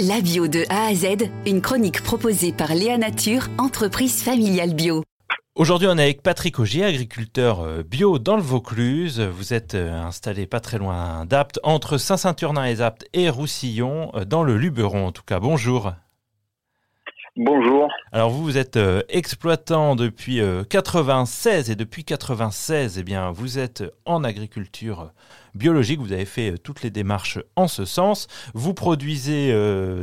La bio de A à Z, une chronique proposée par Léa Nature, entreprise familiale bio. Aujourd'hui, on est avec Patrick Augier, agriculteur euh, bio dans le Vaucluse. Vous êtes euh, installé pas très loin d'Apt, entre Saint-Saturnin et Apt et Roussillon, euh, dans le Luberon en tout cas. Bonjour. Bonjour. Alors vous, vous êtes exploitant depuis 96 et depuis 96, eh bien, vous êtes en agriculture biologique. Vous avez fait toutes les démarches en ce sens. Vous produisez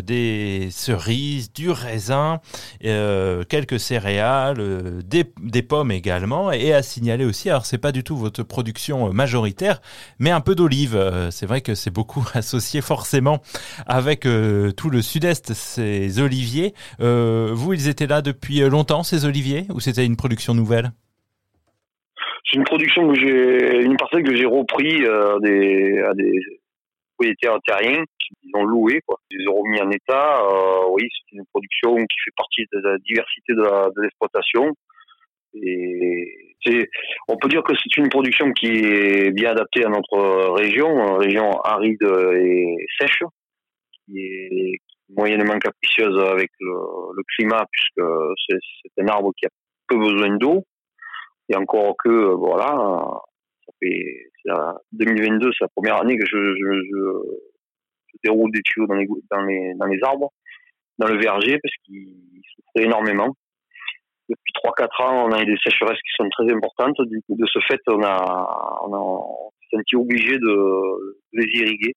des cerises, du raisin, quelques céréales, des, des, pommes également. Et à signaler aussi, alors c'est pas du tout votre production majoritaire, mais un peu d'olives. C'est vrai que c'est beaucoup associé forcément avec tout le sud-est, ces oliviers. vous, ils étaient là depuis longtemps, ces oliviers, ou c'était une production nouvelle? C'est une production que j'ai, une parcelle que j'ai repris euh, des, à des propriétaires terriens qui ont loué, quoi. Ils ont remis en état. Euh, oui, c'est une production qui fait partie de la diversité de, l'exploitation. Et c'est, on peut dire que c'est une production qui est bien adaptée à notre région, région aride et sèche, qui est moyennement capricieuse avec le, le climat, puisque c'est, c'est un arbre qui a peu besoin d'eau. Et encore que, euh, voilà, ça fait, 2022, c'est la première année que je, je, je, déroule des tuyaux dans les, dans les, dans les arbres, dans le verger, parce qu'il souffrait énormément. Depuis 3-4 ans, on a eu des sécheresses qui sont très importantes. Du coup, de ce fait, on a, on a senti obligé de les irriguer,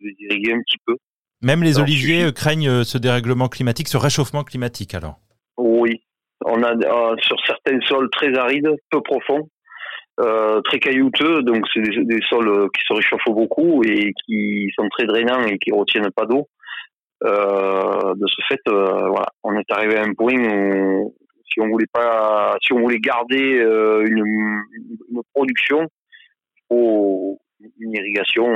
de les irriguer un petit peu. Même les oliviers craignent euh, ce dérèglement climatique, ce réchauffement climatique alors? On a euh, sur certains sols très arides, peu profonds, euh, très caillouteux, donc c'est des, sols qui se réchauffent beaucoup et qui sont très drainants et qui retiennent pas d'eau. Euh, de ce fait, voilà, on est arrivé à un point où si on voulait pas, si on voulait garder une, production, il faut une irrigation.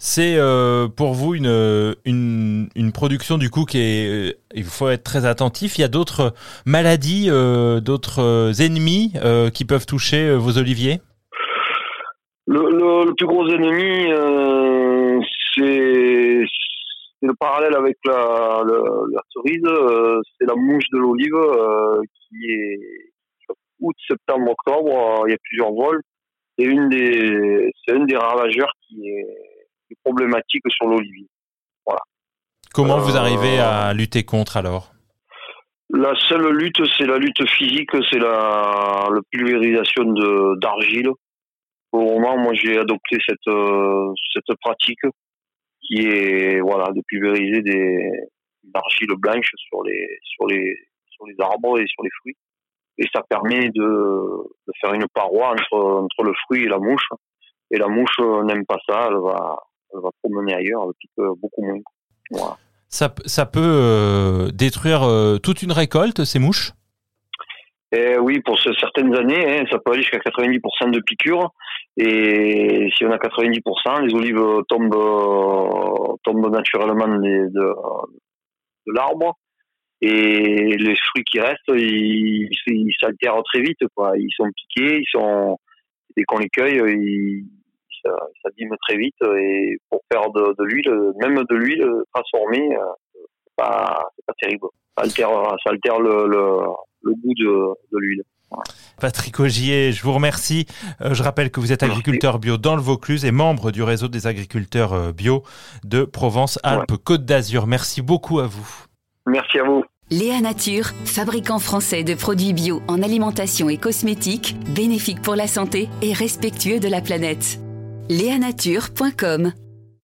C'est euh, pour vous une, une, une, production du coup qui est, il faut être très attentif. Il y a d'autres maladies, euh, d'autres ennemis euh, qui peuvent toucher vos oliviers? Le, plus gros ennemi, euh, c'est le parallèle avec la, la, cerise, c'est la mouche de l'olive qui est août, septembre, octobre. il y a plusieurs vols. Et une des, c'est un des ravageurs qui est problématique sur l'olivier. Voilà. Comment vous arrivez à euh, lutter contre alors? La seule lutte, c'est la lutte physique, c'est la, la pulvérisation d'argile. Au moment, moi, j'ai adopté cette, euh, cette pratique qui est voilà de pulvériser des argiles blanches sur les sur les sur les arbres et sur les fruits et ça permet de, de faire une paroi entre entre le fruit et la mouche et la mouche n'aime pas ça elle va va promener ailleurs avec beaucoup moins. Voilà. Ça, ça peut euh, détruire euh, toute une récolte, ces mouches? Eh oui, pour certaines années, hein, ça peut aller jusqu'à 90% de piqûres. Et si on a 90%, les olives tombent, tombent naturellement de, de, l'arbre. Et les fruits qui restent, ils, ils s'altèrent très vite. Quoi. Ils sont piqués, ils sont, dès qu'on les cueille, ils, ça, ça dîme très vite et pour faire de, l'huile, même de l'huile transformée, euh, c'est pas, pas terrible. Ça altère, ça altère le, le, goût de, de l'huile. Patrick Augier, je vous remercie. Euh, je rappelle que vous êtes agriculteur bio dans le Vaucluse et membre du réseau des agriculteurs euh, bio de Provence-Alpes-Côte d'Azur. Merci beaucoup à vous. Merci à vous. Léa Nature, fabricant français de produits bio en alimentation et cosmétiques, bénéfique pour la santé et respectueux de la planète. Léanature.com